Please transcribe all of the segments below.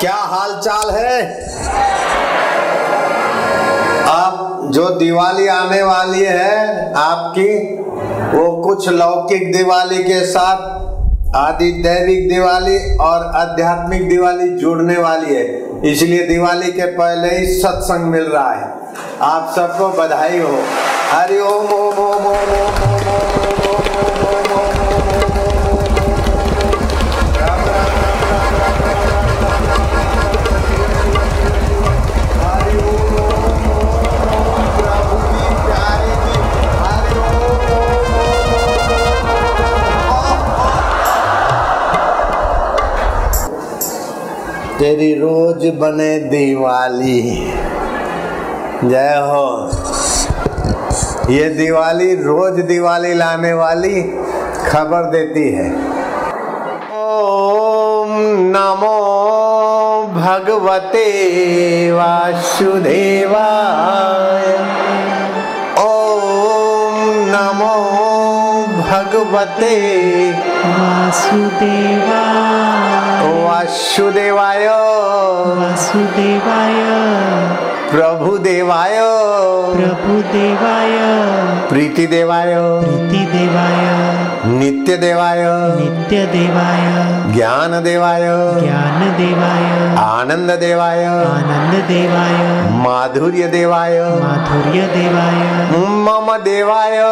क्या हाल चाल है? अब जो दिवाली आने वाली है, आपकी वो कुछ लौकिक दिवाली के साथ आदि दैविक दिवाली और आध्यात्मिक दिवाली जुड़ने वाली है। इसलिए दिवाली के पहले ही सत्संग मिल रहा है। आप सबको बधाई हो। हरि ओम ओम ओम ओम ओम ओम ओम। तेरी रोज बने दिवाली। जय हो। ये दिवाली रोज दिवाली लाने वाली खबर देती है। ओम नमो भगवते वासुदेवाय। ओम नमो भगवते वासुदेवा वासुदेवाय। वासुदेवाय। प्रभुदेवाय। प्रभुदेवाय। प्रीतिदेवाय। देवाय नित्यदेवाय। देवाय प्रीति देवाय नित्य देवाय नित्य देवाय ज्ञान देवाय ज्ञान देवाय आनंद देवाय आनंद देवाय माधुर्य देवाय मम देवाय मम देवाय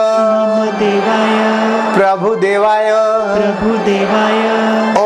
प्रभुदेवाय। प्रभुदेवाय। प्रभु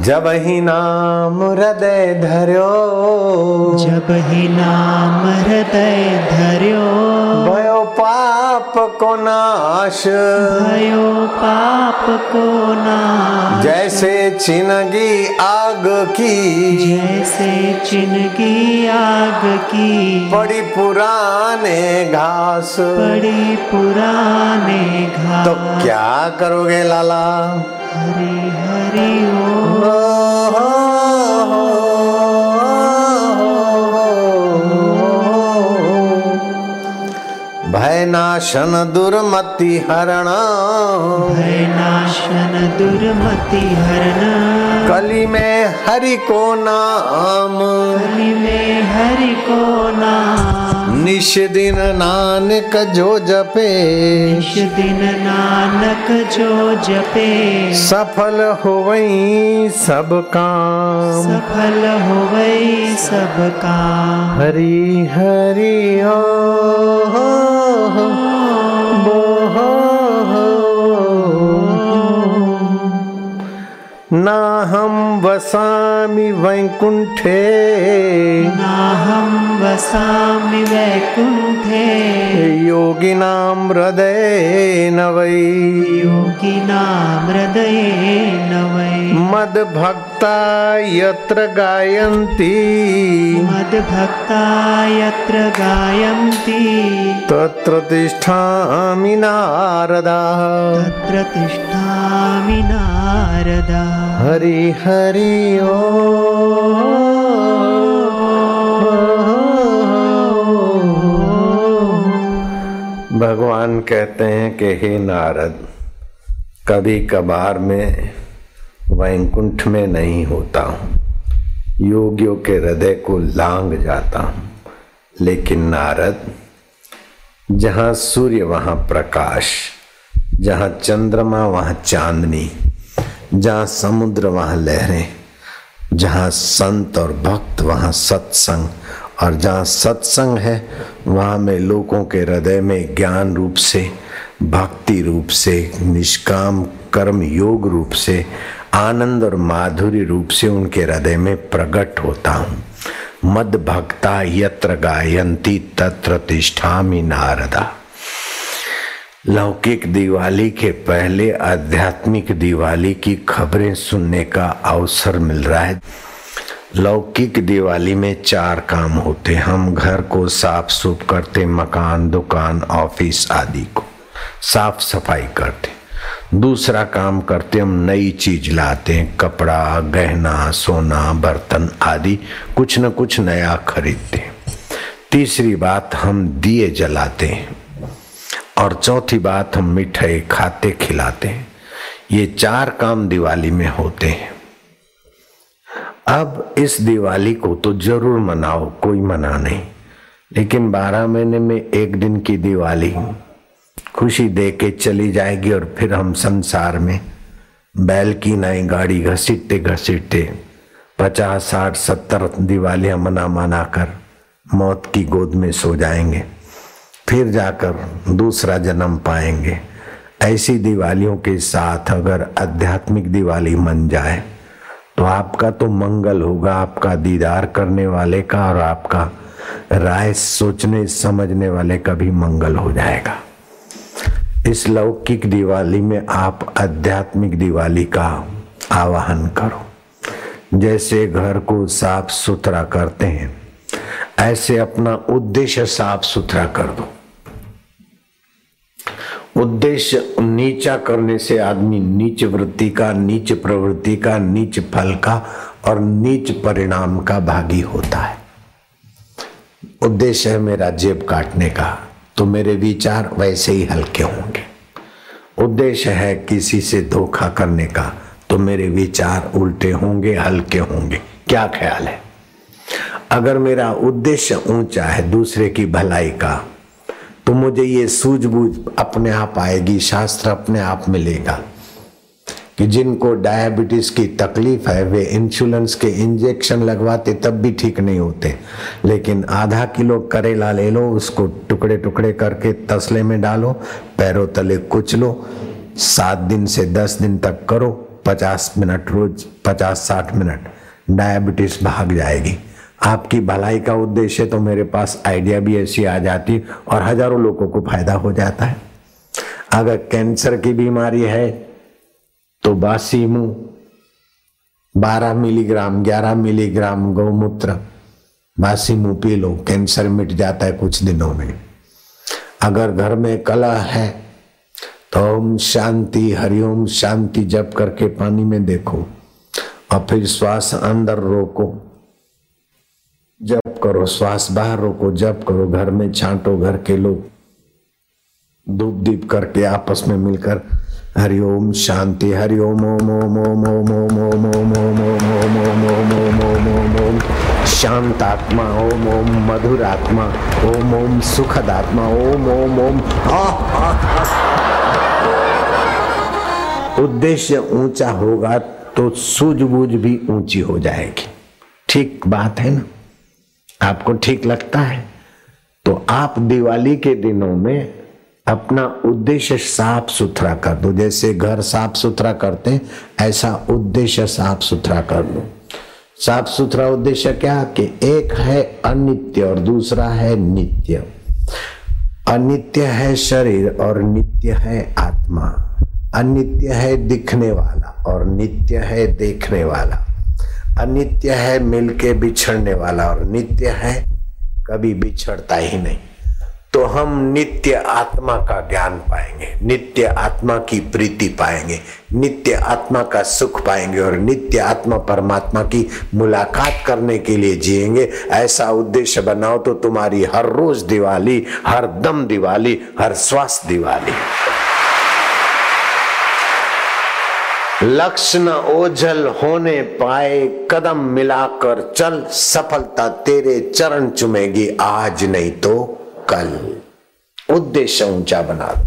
जब ही नाम हृदय धर्यो। जब ही नाम हृदय धर्यो। भयो पाप को नाश। भयो पाप को नाश। जैसे चिनगी आग की। जैसे चिनगी आग की। बड़ी पुराने घास। बड़ी पुराने घास। तो क्या करोगे लाला? हरि हरि ओ। नाशन दुर्मति हरण। भय नाशन दुर्मति हरण। कली में हरि को नाम। कलि में हरि को ईश दिन नानक जो जपे। ईश दिन नानक जो जपे। सफल हो सब काम। सफल हो सब काम। हरी हरी ओ, हो, हो, हो, हो, हो, हो, हो, हो, हो हम वसामि वैकुंठे। नाहं वसामि वैकुण्ठे योगिनां हृदय न वै योगिनां हृदयेन वै मद्भक्ता यत्र गायन्ति। मद्भक्ता यत्र गायन्ति। तत्र तिष्ठामि नारदा। तत्र तिष्ठामि नारदा। हरि हरि ओ। भगवान कहते हैं कि हे नारद, कभी कभार में वैकुंठ में नहीं होता हूँ। योगियों के हृदय को लांग जाता हूँ। लेकिन नारद, जहाँ सूर्य, वहाँ प्रकाश, जहाँ चंद्रमा, वहाँ चांदनी, जहाँ समुद्र, वहाँ लहरें, जहाँ संत और भक्त, वहाँ सत्संग और जहाँ सत्संग है, वहाँ में लोगों के हृदय में ज्ञान रूप से, भक्ति रूप से, निष्काम कर्म योग रूप से, आनंद और माधुरी रूप से उनके हृदय में प्रकट होता हूँ। मद भक्ता यत्र गायंती तत्र तिष्ठामि नारदा। लौकिक दिवाली के पहले आध्यात्मिक दिवाली की खबरें सुनने का अवसर मिल रहा है। लौकिक दिवाली में चार काम होते हम घर को साफ़ सुफ करते, मकान, दुकान, ऑफ़िस आदि को साफ़ सफ़ाई करते। दूसरा काम करते, हम नई चीज़ लाते हैं, कपड़ा, गहना, सोना, बर्तन आदि, कुछ न कुछ नया खरीदते तीसरी बात, हम दिए जलाते हैं। और चौथी बात, हम मिठाई खाते, खिलाते हैं। ये चार काम दिवाली में होते हैं। अब इस दिवाली को तो ज़रूर मनाओ, कोई मना नहीं। लेकिन बारह महीने में एक दिन की दिवाली, खुशी दे के चली जाएगी और फिर हम संसार में बैल की नई गाड़ी घसीटते घसीटते पचास, साठ, सत्तर दिवालियाँ मना मना कर मौत की गोद में सो जाएँगे। फिर जाकर दूसरा जन्म पाएँगे। ऐसी दिवालियों के साथ अगर आध्यात्मिक दिवाली मन जाए तो आपका तो मंगल होगा, आपका दीदार करने वाले का और आपका राय सोचने, समझने वाले का भी मंगल हो जाएगा। इस लौकिक दिवाली में आप आध्यात्मिक दिवाली का आवाहन करो। जैसे घर को साफ़ सुथरा करते हैं, ऐसे अपना उद्देश्य साफ़ सुथरा कर दो। उद्देश्य नीचा करने से आदमी नीच वृत्ति का, नीच प्रवृत्ति का, नीच फल का और नीच परिणाम का भागी होता है। उद्देश्य है मेरा जेब काटने का तो मेरे विचार वैसे ही हल्के होंगे। उद्देश्य है किसी से धोखा करने का तो मेरे विचार उल्टे होंगे, हल्के होंगे। क्या ख्याल है? अगर मेरा उद्देश्य ऊँचा है, दूसरे की भलाई का तो मुझे ये सूझबूझ अपने आप आएगी, शास्त्र अपने आप मिलेगा कि जिनको डायबिटीज़ की तकलीफ़ है, वे इंश्योरेंस के इंजेक्शन लगवाते तब भी ठीक नहीं होते। लेकिन आधा किलो करेला ले लो, उसको टुकड़े टुकड़े करके तसले में डालो, पैरों तले कुछ लो, सात दिन से दस दिन तक करो, पचास मिनट रोज, पचास साठ मिनट डायबिटीज़ भाग जाएगी। आपकी भलाई का उद्देश्य तो मेरे पास आइडिया भी ऐसी आ जाती और हज़ारों लोगों को फ़ायदा हो जाता है। अगर कैंसर की बीमारी है तो बासी मुँह बारह मिलीग्राम, ग्यारह मिलीग्राम गौमूत्र बासी मुँह पी लो, कैंसर मिट जाता है कुछ दिनों में। अगर घर में कला है तो ओम शांति, हरिओम शांति जप करके पानी में देखो और फिर श्वास अंदर रोको। जप करो श्वास बाहर रोको जप करो घर में छांटो घर के लोग धूप दीप करके आपस में मिलकर हरिओम शांति हरिओम ओम ओम ओम ओम ओम ओम ओम ओम ओम ओम ओम ओम ओम ओम ओम शांत आत्मा ओम ओम मधुर आत्मा ओम ओम सुखद आत्मा ओम ओम ओम उद्देश्य ऊँचा होगा तो सूझबूझ भी ऊँची हो जाएगी ठीक बात है ना आपको ठीक लगता है? तो आप दिवाली के दिनों में अपना उद्देश्य साफ़ सुथरा कर दो। जैसे घर साफ़ सुथरा करते हैं, ऐसा उद्देश्य साफ़ सुथरा कर दो साफ़ सुथरा उद्देश्य क्या? कि एक है अनित्य और दूसरा है नित्य। अनित्य है शरीर और नित्य है आत्मा। अनित्य है दिखने वाला और नित्य है देखने वाला। अनित्य है मिलके बिछड़ने वाला और नित्य है, कभी बिछड़ता ही नहीं। तो हम नित्य आत्मा का ज्ञान पाएँगे, नित्य आत्मा की प्रीति पाएँगे, नित्य आत्मा का सुख पाएँगे और नित्य आत्मा परमात्मा की मुलाकात करने के लिए जिएँगे। ऐसा उद्देश्य बनाओ तो तुम्हारी हर रोज दिवाली, हर दम दिवाली, हर श्वास दिवाली। लक्ष्य न ओझल होने पाए, कदम मिलाकर चल। सफलता तेरे चरण चुमेगी, आज नहीं तो कल। उद्देश्य ऊँचा बना दो।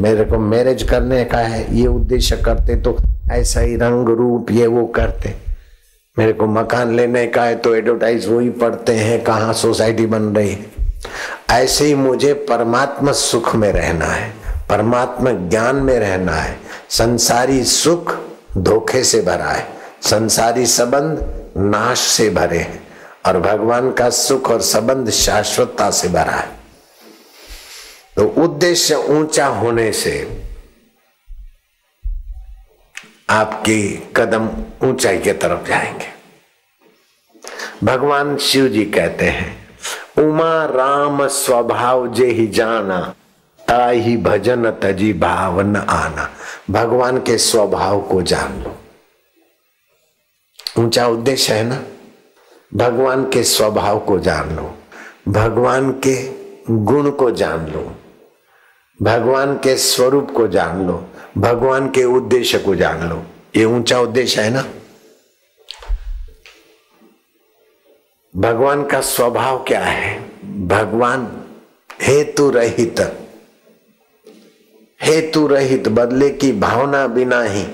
मेरे को मैरिज करने का है, ये उद्देश्य करते तो ऐसा ही रंग रूप ये वो करते। मेरे को मकान लेने का है तो एडवर्टाइज वही पढ़ते हैं, कहाँ सोसाइटी बन रही है। ऐसे ही मुझे परमात्मा सुख में रहना है। परमात्मा ज्ञान में रहना है। संसारी सुख धोखे से भरा है। संसारी संबंध नाश से भरे हैं। और भगवान का सुख और संबंध शाश्वतता से भरा है। तो उद्देश्य ऊँचा होने से आपके कदम ऊंचाई की तरफ़ जाएँगे। भगवान शिव जी कहते हैं, उमा राम स्वभाव जे ही जाना ताही भजन तजी भावन आना। भगवान के स्वभाव को जान लो। ऊँचा उद्देश्य है ना? भगवान के स्वभाव को जान लो। भगवान के गुण को जान लो। भगवान के स्वरूप को जान लो। भगवान के उद्देश्य को जान लो। ये ऊँचा उद्देश्य है ना? भगवान का स्वभाव क्या है? भगवान हेतु रहित। हेतु रहित बदले की भावना बिना ही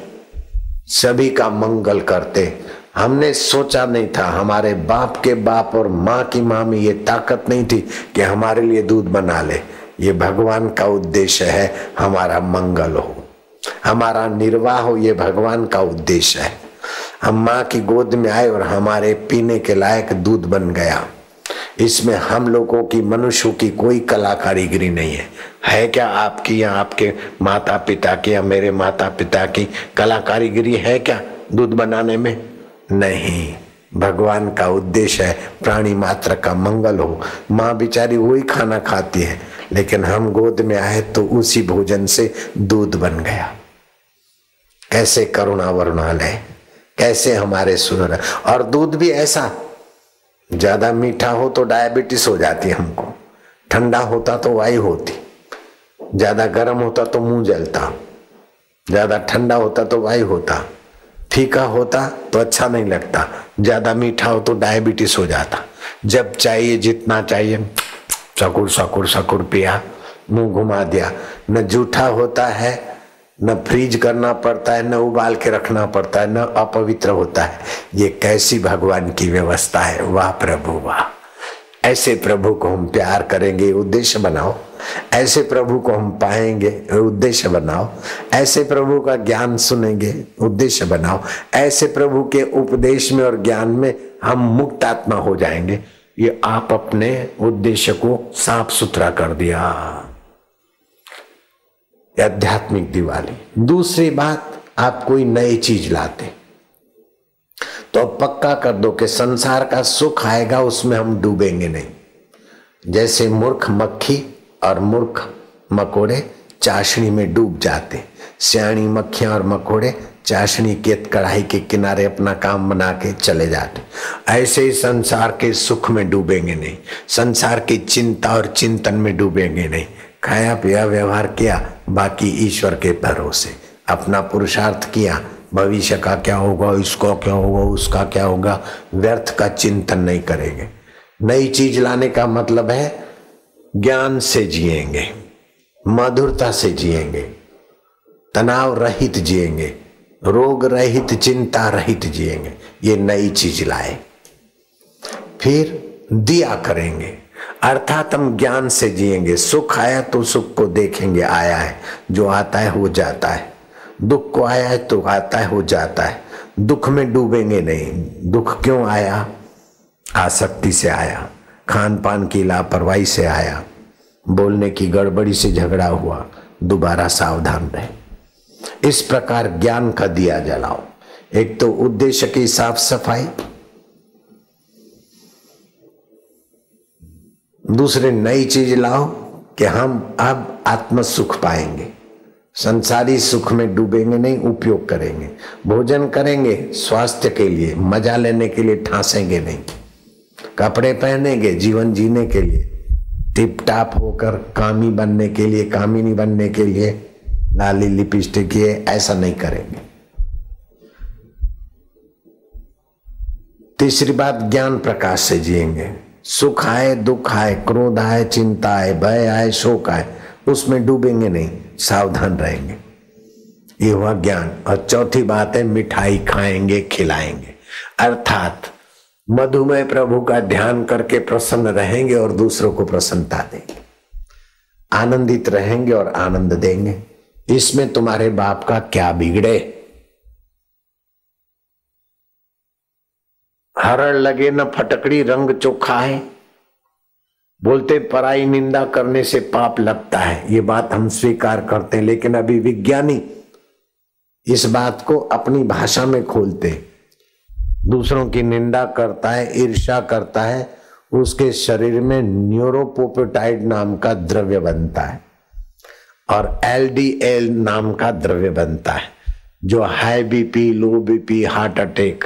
सभी का मंगल करते। हमने सोचा नहीं था, हमारे बाप के बाप और माँ की माँ में ये ताकत नहीं थी कि हमारे लिए दूध बना ले। ये भगवान का उद्देश्य है, हमारा मंगल हो। हमारा निर्वाह हो, ये भगवान का उद्देश्य है। हम माँ की गोद में आए और हमारे पीने के लायक दूध बन गया। इसमें हम लोगों की, मनुष्यों की कोई कला कारीगरी नहीं है। है क्या आपकी या आपके माता पिता की या मेरे माता पिता की कला कारीगरी है क्या दूध बनाने में? नहीं। भगवान का उद्देश्य है, प्राणी मात्र का मंगल हो। माँ बिचारी वही खाना खाती है, लेकिन हम गोद में आए तो उसी भोजन से दूध बन गया। कैसे करुणा वरुणालय कैसे हमारे सुर और दूध भी ऐसा ज़्यादा मीठा हो तो डायबिटीज़ हो जाती है हमको। ठंडा होता तो वायु होती। ज़्यादा गर्म होता तो मुँह जलता। ज़्यादा ठंडा होता तो वायु होता। फीका होता तो अच्छा नहीं लगता। ज़्यादा मीठा हो तो डायबिटीज़ हो जाता। जब चाहिए, जितना चाहिए सकुर सकुर सकुर पिया, मुँह घुमा दिया। न जूठा होता है न फ्रीज करना पड़ता है, न उबाल के रखना पड़ता है, न अपवित्र होता है। ये कैसी भगवान की व्यवस्था है? वाह प्रभु, वाह। ऐसे प्रभु को हम प्यार करेंगे, उद्देश्य बनाओ। ऐसे प्रभु को हम पाएँगे, उद्देश्य बनाओ। ऐसे प्रभु का ज्ञान सुनेंगे, उद्देश्य बनाओ। ऐसे प्रभु के उपदेश में और ज्ञान में हम मुक्त आत्मा हो जाएँगे। ये आप अपने उद्देश्य को साफ़ सुथरा कर दिया। आध्यात्मिक दिवाली। दूसरी बात, आप कोई नई चीज़ लाते। तो अब पक्का कर दो कि संसार का सुख आएगा, उसमें हम डूबेंगे नहीं। जैसे मूर्ख मक्खी और मूर्ख मकोड़े चाशनी में डूब जाते। सियाणी मक्खियाँ और मकोड़े चाशनी के कढ़ाई के किनारे अपना काम बना के चले जाते। ऐसे ही संसार के सुख में डूबेंगे नहीं, संसार की चिंता और चिंतन में डूबेंगे नहीं। खाया, पिया, व्यवहार किया, बाकी ईश्वर के भरोसे। अपना पुरुषार्थ किया, भविष्य का क्या होगा, इसको क्या होगा, उसका क्या होगा, व्यर्थ का चिंतन नहीं करेंगे। नई चीज़ लाने का मतलब है ज्ञान से जिएँगे, मधुरता से जिएँगे, तनाव रहित जिएँगे। रोग रहित चिंता रहित जिएँगे। ये नई चीज़ लाए। फिर दिया करेंगे। अर्थात हम ज्ञान से जिएँगे। सुख आया तो सुख को देखेंगे। आया है, जो आता है हो जाता है। दुख को आया है तो आता है हो जाता है। दुख में डूबेंगे नहीं। दुख क्यों आया? आसक्ति से आया। खान पान की लापरवाही से आया। बोलने की गड़बड़ी से झगड़ा हुआ। दोबारा सावधान रहे। इस प्रकार ज्ञान का दिया जलाओ। एक तो उद्देश्य की साफ़ सफ़ाई, दूसरे नई चीज़ लाओ कि हम अब आत्म सुख पाएँगे। संसारी सुख में डूबेंगे नहीं, उपयोग करेंगे। भोजन करेंगे, स्वास्थ्य के लिए, मज़ा लेने के लिए ठासेंगे नहीं। कपड़े पहनेंगे, जीवन जीने के लिए। टिप टाप होकर कामी बनने के लिए, कामिनी बनने के लिए लाली लिपस्टिक ये ऐसा नहीं करेंगे। तीसरी बात, ज्ञान प्रकाश से जिएँगे। सुख आए, दुख आए, क्रोध आए, चिंता आए, भय आए, शोक आए, उसमें डूबेंगे नहीं, सावधान रहेंगे। ये हुआ ज्ञान। और चौथी बात है, मिठाई खाएँगे, खिलाएँगे। अर्थात, मधुमेह प्रभु का ध्यान करके प्रसन्न रहेंगे और दूसरों को प्रसन्नता देंगे। आनंदित रहेंगे और आनंद देंगे। इसमें तुम्हारे बाप का क्या बिगड़े? हरण लगे न फटकड़ी रंग चोखा है। बोलते, पराई निंदा करने से पाप लगता है। ये बात हम स्वीकार करते हैं, लेकिन अभी विज्ञानी इस बात को अपनी भाषा में खोलते दूसरों की निंदा करता है ईर्षा करता है, उसके शरीर में न्यूरोपोपेटाइड नाम का द्रव्य बनता है। और एलडीएल नाम का द्रव्य बनता है, जो high BP low BP heart attack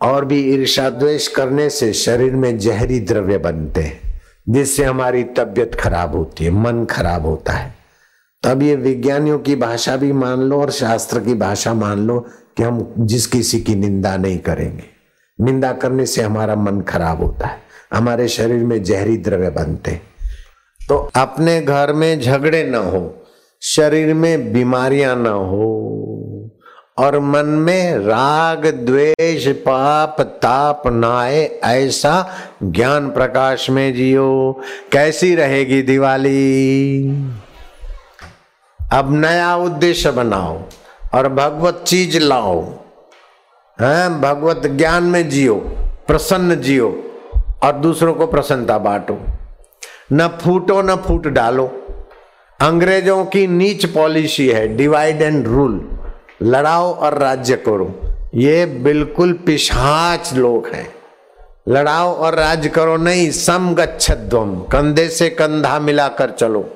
और भी ईर्षा द्वेष करने से शरीर में जहरी द्रव्य बनते हैं, जिससे हमारी तबियत खराब होती है, मन खराब होता है। तब ये विज्ञानियों की भाषा भी मान लो और शास्त्र की भाषा मान लो कि हम जिस किसी की निंदा नहीं करेंगे। निंदा करने से हमारा मन खराब होता है, हमारे शरीर में जहरी द्रव्य बनते तो अपने घर में झगड़े न हो शरीर में बीमारियाँ ना हो और मन में राग, द्वेष, पाप, ताप नाए ऐसा ज्ञान प्रकाश में जियो। कैसी रहेगी दिवाली? अब नया उद्देश्य बनाओ और भगवत चीज़ लाओ। हैं? भगवत ज्ञान में जियो, प्रसन्न जियो और दूसरों को प्रसन्नता बांटो। न फूटो, न फूट डालो। अंग्रेज़ों की नीच पॉलिसी है डिवाइड एंड रूल लड़ाओ और राज्य करो। ये बिल्कुल पिशाच लोग हैं। लड़ाओ और राज्य करो नहीं सम कंधे से कंधा मिलाकर चलो।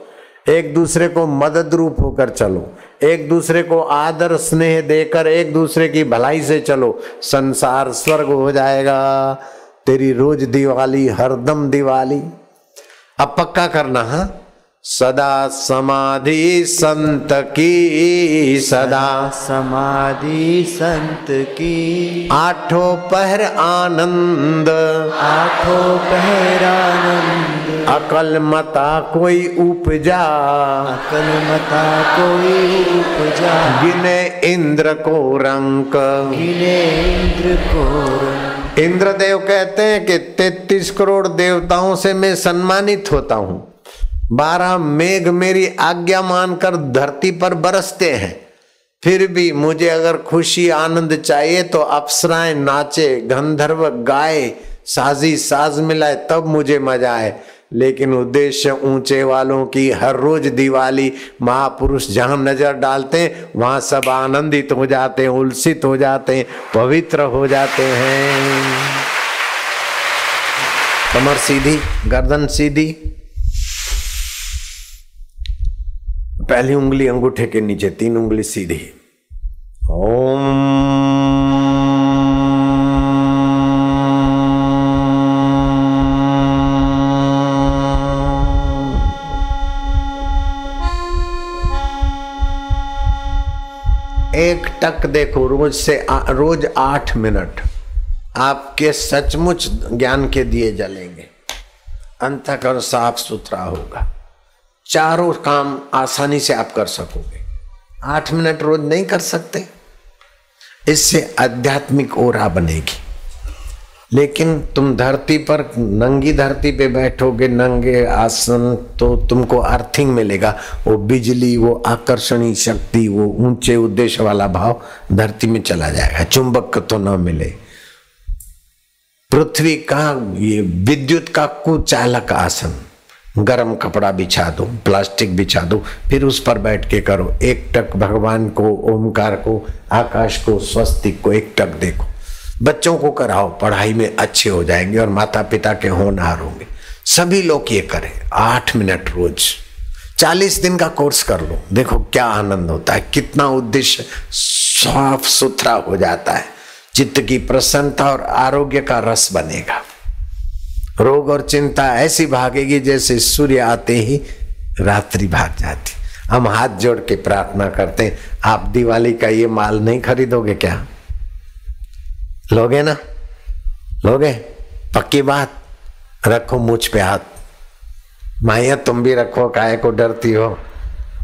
एक दूसरे को मदद रूप होकर चलो। एक दूसरे को आदर स्नेह देकर एक दूसरे की भलाई से चलो। संसार स्वर्ग हो जाएगा। तेरी रोज दिवाली, हरदम दिवाली। अब पक्का करना, हा? सदा समाधि संत की सदा समाधि संत की। आठों पहर आनंद। आठों पहरानंद अकल मता कोई उपजा। अकल मता कोई उपजा। गिने इंद्र को रंक। गिने इंद्र को रंग। इंद्रदेव कहते हैं कि तैतीस करोड़ देवताओं से मैं सम्मानित होता हूँ। बारह मेघ मेरी आज्ञा मानकर धरती पर बरसते हैं। फिर भी मुझे अगर खुशी आनंद चाहिए तो अप्सराएँ नाचे, गंधर्व गाए, साजी साज मिलाए, तब मुझे मज़ा आए लेकिन उद्देश्य ऊँचे वालों की हर रोज दिवाली, महापुरुष जहाँ नज़र डालते हैं, वहाँ सब आनंदित हो जाते हैं, उल्सित हो जाते हैं, पवित्र हो जाते हैं। कमर सीधी, गर्दन सीधी पहली उंगली अंगूठे के नीचे तीन उंगली सीधी। ओम एक टक देखो रोज से आ, रोज आठ मिनट। आपके सचमुच ज्ञान के दिए जलेंगे। अंतकरण साफ़ सुथरा होगा। चारों काम आसानी से आप कर सकोगे। आठ मिनट रोज नहीं कर सकते। इससे आध्यात्मिक ओरा बनेगी। लेकिन तुम धरती पर नंगी धरती पे बैठोगे, नंगे आसन तो तुमको अर्थिंग मिलेगा। वो बिजली, वो आकर्षणी शक्ति, वो ऊँचे उद्देश्य वाला भाव धरती में चला जाएगा। चुंबक तो न मिले। पृथ्वी का, ये विद्युत का कुचालक आसन। गरम कपड़ा बिछा दो, प्लास्टिक बिछा दो, फिर उस पर बैठ के करो। एक टक भगवान को, ओमकार को, आकाश को स्वस्तिक को, एक टक देखो। बच्चों को कराओ, पढ़ाई में अच्छे हो जाएँगे और माता पिता के होनहार होंगे। सभी लोग ये करें, आठ मिनट रोज। चालीस दिन का कोर्स कर लो। देखो क्या आनंद होता है, कितना उद्देश्य साफ़ सुथरा हो जाता है। चित्त की प्रसन्नता और आरोग्य का रस बनेगा। रोग और चिंता ऐसी भागेगी जैसे सूर्य आते ही रात्रि भाग जाती। हम हाथ जोड़ के प्रार्थना करते हैं, आप दिवाली का ये माल नहीं खरीदोगे क्या? लोगे ना? लोगे? पक्की बात। रखो मुझ पे हाथ। माइया, तुम भी रखो, काय को डरती हो?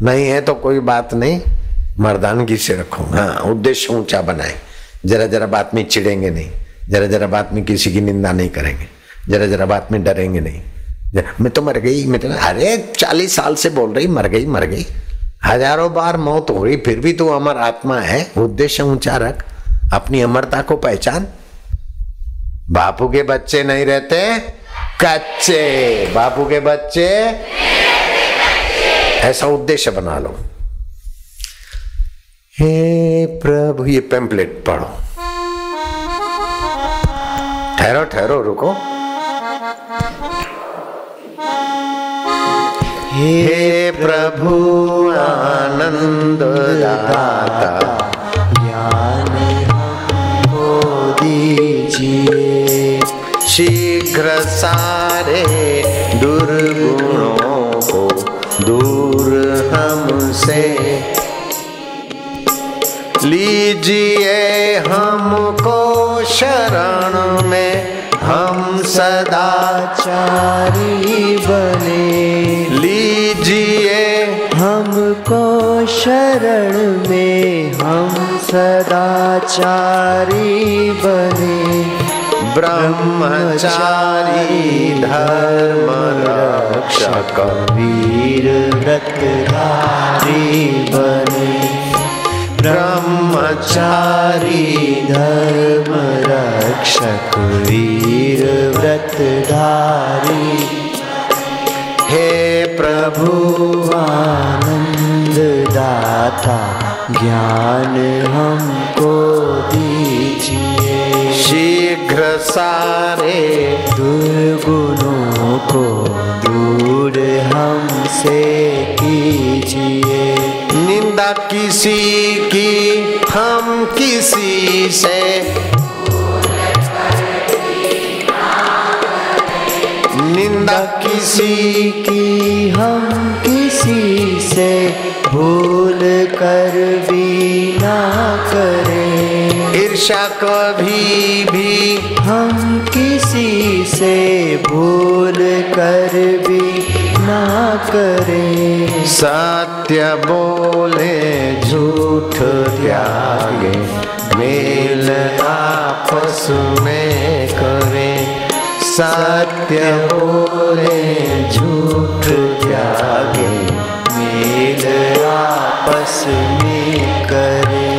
नहीं है तो कोई बात नहीं। मर्दानगी से रखो। हाँ उद्देश्य ऊँचा बनाए। जरा जरा बात में चिड़ेंगे नहीं। जरा जरा बात में किसी की निंदा नहीं करेंगे। जरा जरा बात में डरेंगे नहीं। मैं तो मर गई, मैं तो अरे चालीस साल से बोल रही, मर गई मर गई। हज़ारों बार मौत हो रही, फिर भी तू अमर आत्मा है, उद्देश्य ऊँचा रख, अपनी अमरता को पहचान। बापू के बच्चे नहीं रहते, कच्चे। बापू के बच्चे ऐसा उद्देश्य बना लो। हे प्रभु, ये पेम्पलेट पढ़ो। ठहरो ठहरो, रुको। हे प्रभु आनंद दाता, ज्ञान हमको दीजिए। शीघ्र सारे दुर्गुणों को दूर हमसे लीजिए हमको शरण में, हम सदाचारी बने। सदाचारी बने। ब्रह्मचारी धर्म रक्षक वीर व्रतधारी बने। ब्रह्मचारी धर्म रक्षक वीर व्रतधारी हे प्रभु आनंद दाता ज्ञान हमको दीजिए। शीघ्र सारे दुर्गुणों को दूर हमसे कीजिए। निंदा किसी की, हम किसी से। निंदा किसी की, हम किसी से भूल कर भी ना करें। ईर्षा कभी भी हम किसी से भूल कर भी ना करें। सत्य बोले झूठ त्यागे मेल आपस में सत्य बोले, झूठ त्यागे, मेल आपस में करे।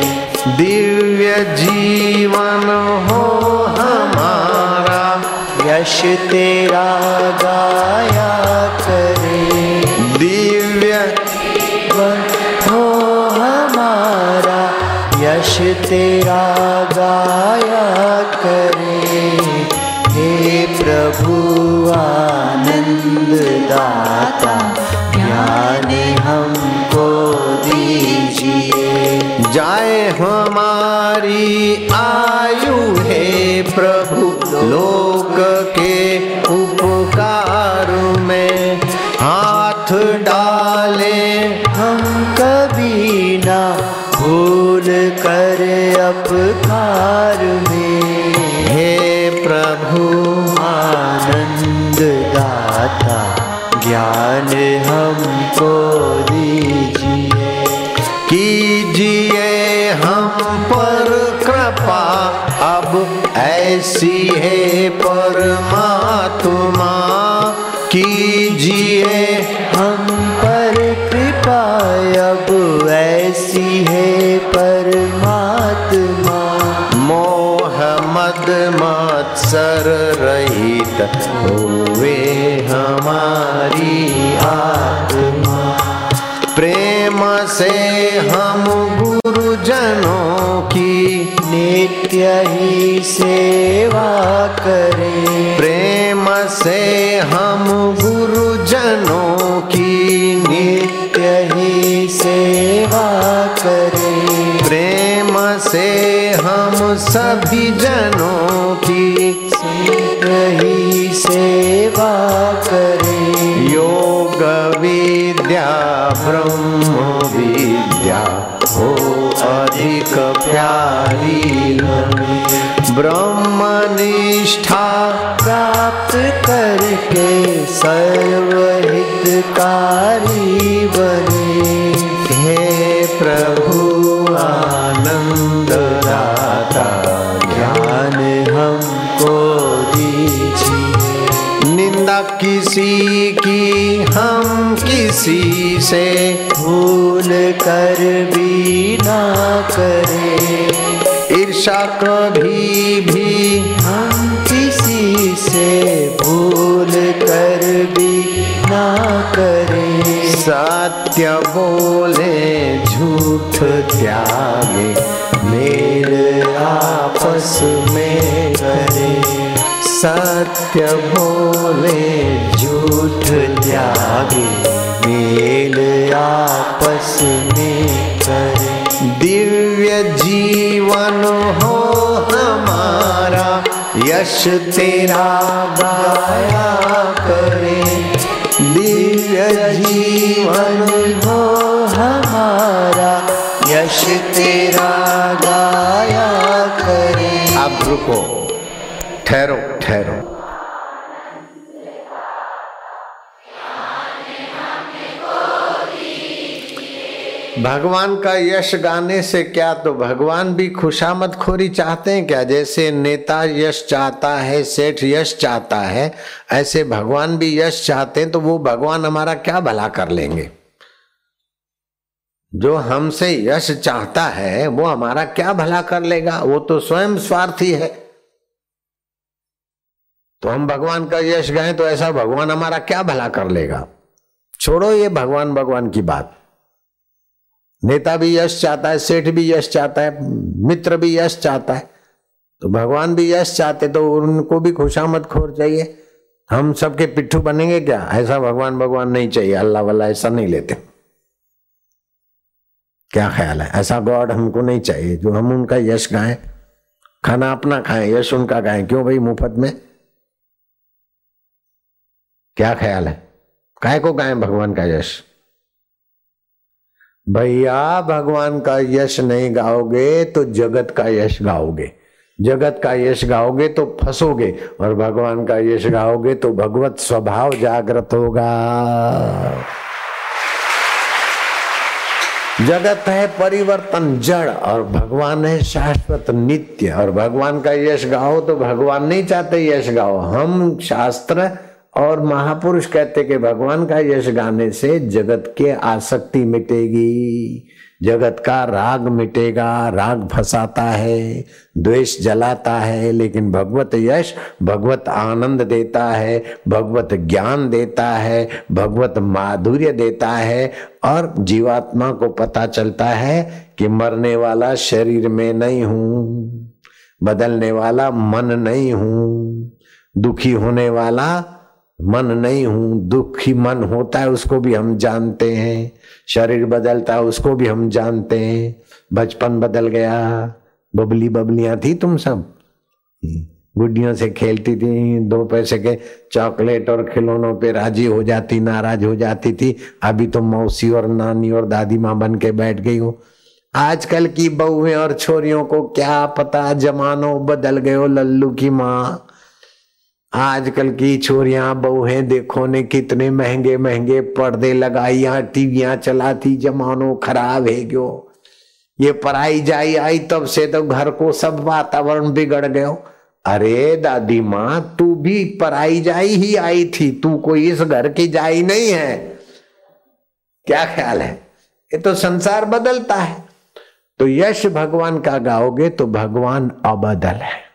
दिव्य जीवन हो हमारा, यश तेरा गाया हमारी आयु है प्रभु। लोक के उपकार में हाथ डाले हम कभी ना भूल कर अपकार में। हे प्रभु आनंद दाता ज्ञान हमको दीजिए। कीजिए अब ऐसी है परमात्मा, कीजिए हम पर कृपा। अब ऐसी है परमात्मा मोह मद मत्सर रहित हुए हमारी आत्मा। प्रेम से नित्य ही सेवा करें। प्रेम से हम गुरुजनों की नित्य ही सेवा करें। प्रेम से हम सभी जनों प्यारी हमें ब्रह्म निष्ठा प्राप्त करके सर्वहितकारी बने। हे प्रभु आनंद दाता ज्ञान हमको दीजिए। निंदा किसी की, हम किसी से भूल कर भी ना करें। ईर्षा कभी भी हम किसी से भूल कर भी ना करें। सत्य बोले, झूठ त्यागे, मेल आपस में करे। सत्य बोले, झूठ त्यागे। मेल आपस में करे। दिव्य जीवन हो हमारा, यश तेरा गाया करे। दिव्य जीवन हो हमारा, यश तेरा गाया करे। अब रुको। ठहरो ठहरो। भगवान का यश गाने से क्या? तो भगवान भी खुशामद खोरी चाहते हैं क्या? जैसे नेता यश चाहता है, सेठ यश चाहता है, ऐसे भगवान भी यश चाहते हैं तो वो भगवान हमारा क्या भला कर लेंगे? जो हमसे यश चाहता है, वो हमारा क्या भला कर लेगा? वो तो स्वयं स्वार्थी है। तो हम भगवान का यश गाएँ तो ऐसा भगवान हमारा क्या भला कर लेगा? छोड़ो ये भगवान भगवान की बात। नेता भी यश चाहता है, सेठ भी यश चाहता है, मित्र भी यश चाहता है। तो भगवान भी यश चाहते तो उनको भी खुशामद खोर चाहिए। हम सबके पिट्ठू बनेंगे क्या? ऐसा भगवान भगवान नहीं चाहिए। अल्लाह वाला ऐसा नहीं लेते। क्या ख्याल है? ऐसा गॉड हमको नहीं चाहिए। जो हम उनका यश गाएँ, खाना अपना खाएँ, यश उनका गाएँ। क्यों भाई मुफ़्त में? क्या ख्याल है? काय को गाएँ भगवान का यश? भैया, भगवान का यश नहीं गाओगे तो जगत का यश गाओगे। जगत का यश गाओगे तो फंसोगे और भगवान का यश गाओगे तो भगवत स्वभाव जागृत होगा। जगत है परिवर्तन जड़ और भगवान है शाश्वत नित्य। और भगवान का यश गाओ तो भगवान नहीं चाहते यश गाओ। हम शास्त्र और महापुरुष कहते कि भगवान का यश गाने से जगत के आसक्ति मिटेगी। जगत का राग मिटेगा, राग फसाता है, द्वेष जलाता है, लेकिन भगवत यश भगवत आनंद देता है, भगवत ज्ञान देता है, भगवत माधुर्य देता है और जीवात्मा को पता चलता है कि मरने वाला शरीर में नहीं हूँ, बदलने वाला मन नहीं हूँ, दुखी होने वाला मन नहीं हूँ, दुखी मन होता है, उसको भी हम जानते हैं। शरीर बदलता है, उसको भी हम जानते हैं। बचपन बदल गया, बबली बबलियाँ थी तुम सब। गुड्डियों से खेलती थी, दो पैसे के चॉकलेट और खिलौनों पे राज़ी हो जाती, नाराज़ हो जाती थी। अभी तो मौसी और नानी और दादी माँ बन के बैठ गई हो। आजकल की बहुएँ और छोरियों को क्या पता, जमानो बदल हो, लल्लू की माँ। आजकल की छोरियाँ, बहुएँ देखो ने कितने महँगे महँगे पर्दे लगाई टीवियाँ चलाती, जमानो खराब है क्यों? ये पढ़ाई जाई आई, तब से तो घर को सब वातावरण बिगड़ गयो अरे दादी माँ, तू भी पढ़ाई जाई ही आई थी, तू कोई इस घर की जाई नहीं है। क्या ख्याल है? ये तो संसार बदलता है। तो यश भगवान का गाओगे तो भगवान अबदल है।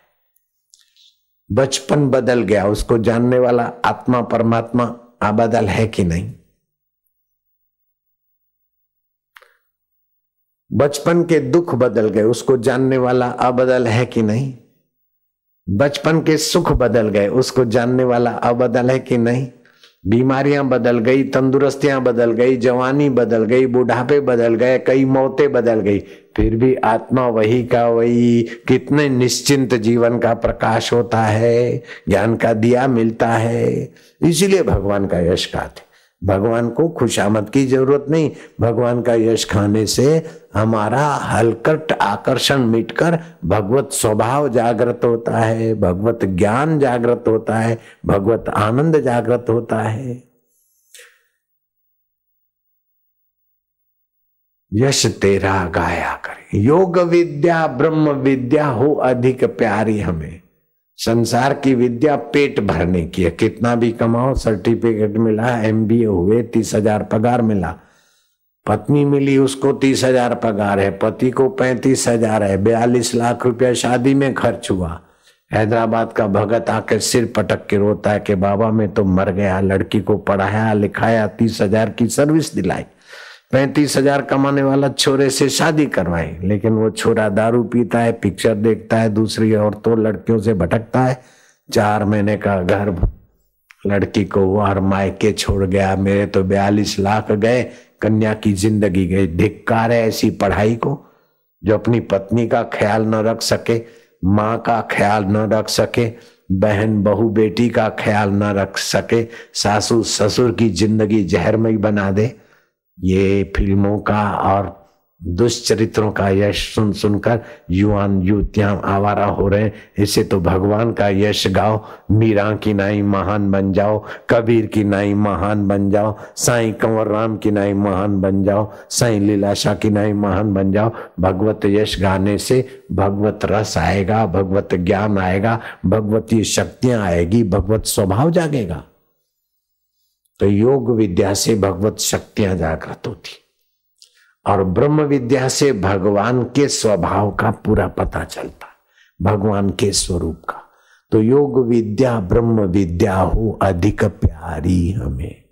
बचपन बदल गया, उसको जानने वाला आत्मा परमात्मा अबदल है कि नहीं? बचपन के दुख बदल गए, उसको जानने वाला अबदल है कि नहीं? बचपन के सुख बदल गए, उसको जानने वाला अबदल है कि नहीं? बीमारियाँ बदल गई, तंदुरुस्तियाँ बदल गई, जवानी बदल गई, बुढ़ापे बदल गए, कई मौतें बदल गई। फिर भी आत्मा वही का वही, कितने निश्चिंत जीवन का प्रकाश होता है, ज्ञान का दिया मिलता है। इसीलिए भगवान का यश गाते भगवान को खुशामद की ज़रूरत नहीं। भगवान का यश खाने से हमारा हलकट आकर्षण मिटकर भगवत स्वभाव जागृत होता है, भगवत ज्ञान जागृत होता है, भगवत आनंद जागृत होता है। यश तेरा गाया करे। योग विद्या, ब्रह्म विद्या हो अधिक प्यारी हमें। संसार की विद्या पेट भरने की है। कितना भी कमाओ सर्टिफिकेट मिला एम बी हुए, तीस हज़ार पगार मिला। पत्नी मिली, उसको तीस हज़ार पगार है। पति को पैंतीस हज़ार है। बयालीस लाख रुपया शादी में खर्च हुआ। हैदराबाद का भगत आके सिर पटक के रोता है कि बाबा मैं तो मर गया, लड़की को पढ़ाया, लिखाया, तीस हज़ार की सर्विस दिलाई। पैंतीस हज़ार कमाने वाला छोरे से शादी करवाई, लेकिन वो छोरा दारू पीता है पिक्चर देखता है, दूसरी औरतों लड़कियों से भटकता है। चार महीने का गर्भ लड़की को और मायके छोड़ गया, मेरे तो बयालीस लाख गए, कन्या की ज़िंदगी गई। धिक्कार है ऐसी पढ़ाई को, जो अपनी पत्नी का ख्याल न रख सके, माँ का ख्याल न रख सके, बहन बहू बेटी का ख्याल न रख सके, सासू ससुर की ज़िंदगी जहरमय बना दे। ये फ़िल्मों का और दुष्चरित्रों का यश सुन सुनकर युवान, युवतियाँ आवारा हो रहे हैं। इसे तो भगवान का यश गाओ, मीरा की नाई महान बन जाओ, कबीर की नाई महान बन जाओ, साईं कंवर राम की नाई महान बन जाओ, साईं लीलाशाह की नाई महान बन जाओ। भगवत यश गाने से भगवत रस आएगा, भगवत ज्ञान आएगा, भगवती शक्तियाँ आएगी, भगवत स्वभाव जागेगा। तो योग विद्या से भगवत शक्तियाँ जागृत होती। और ब्रह्म विद्या से भगवान के स्वभाव का पूरा पता चलता, भगवान के स्वरूप का। तो योग विद्या, ब्रह्म विद्या हो अधिक प्यारी हमें।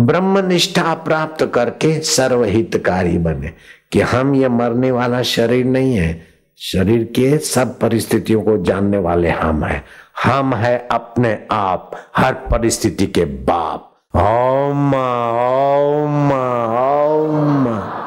ब्रह्म निष्ठा प्राप्त करके सर्वहितकारी बने कि हम ये मरने वाला शरीर नहीं है, शरीर के सब परिस्थितियों को जानने वाले हम हैं। हम है अपने आप, हर परिस्थिति के बाप। Alma, alma, alma.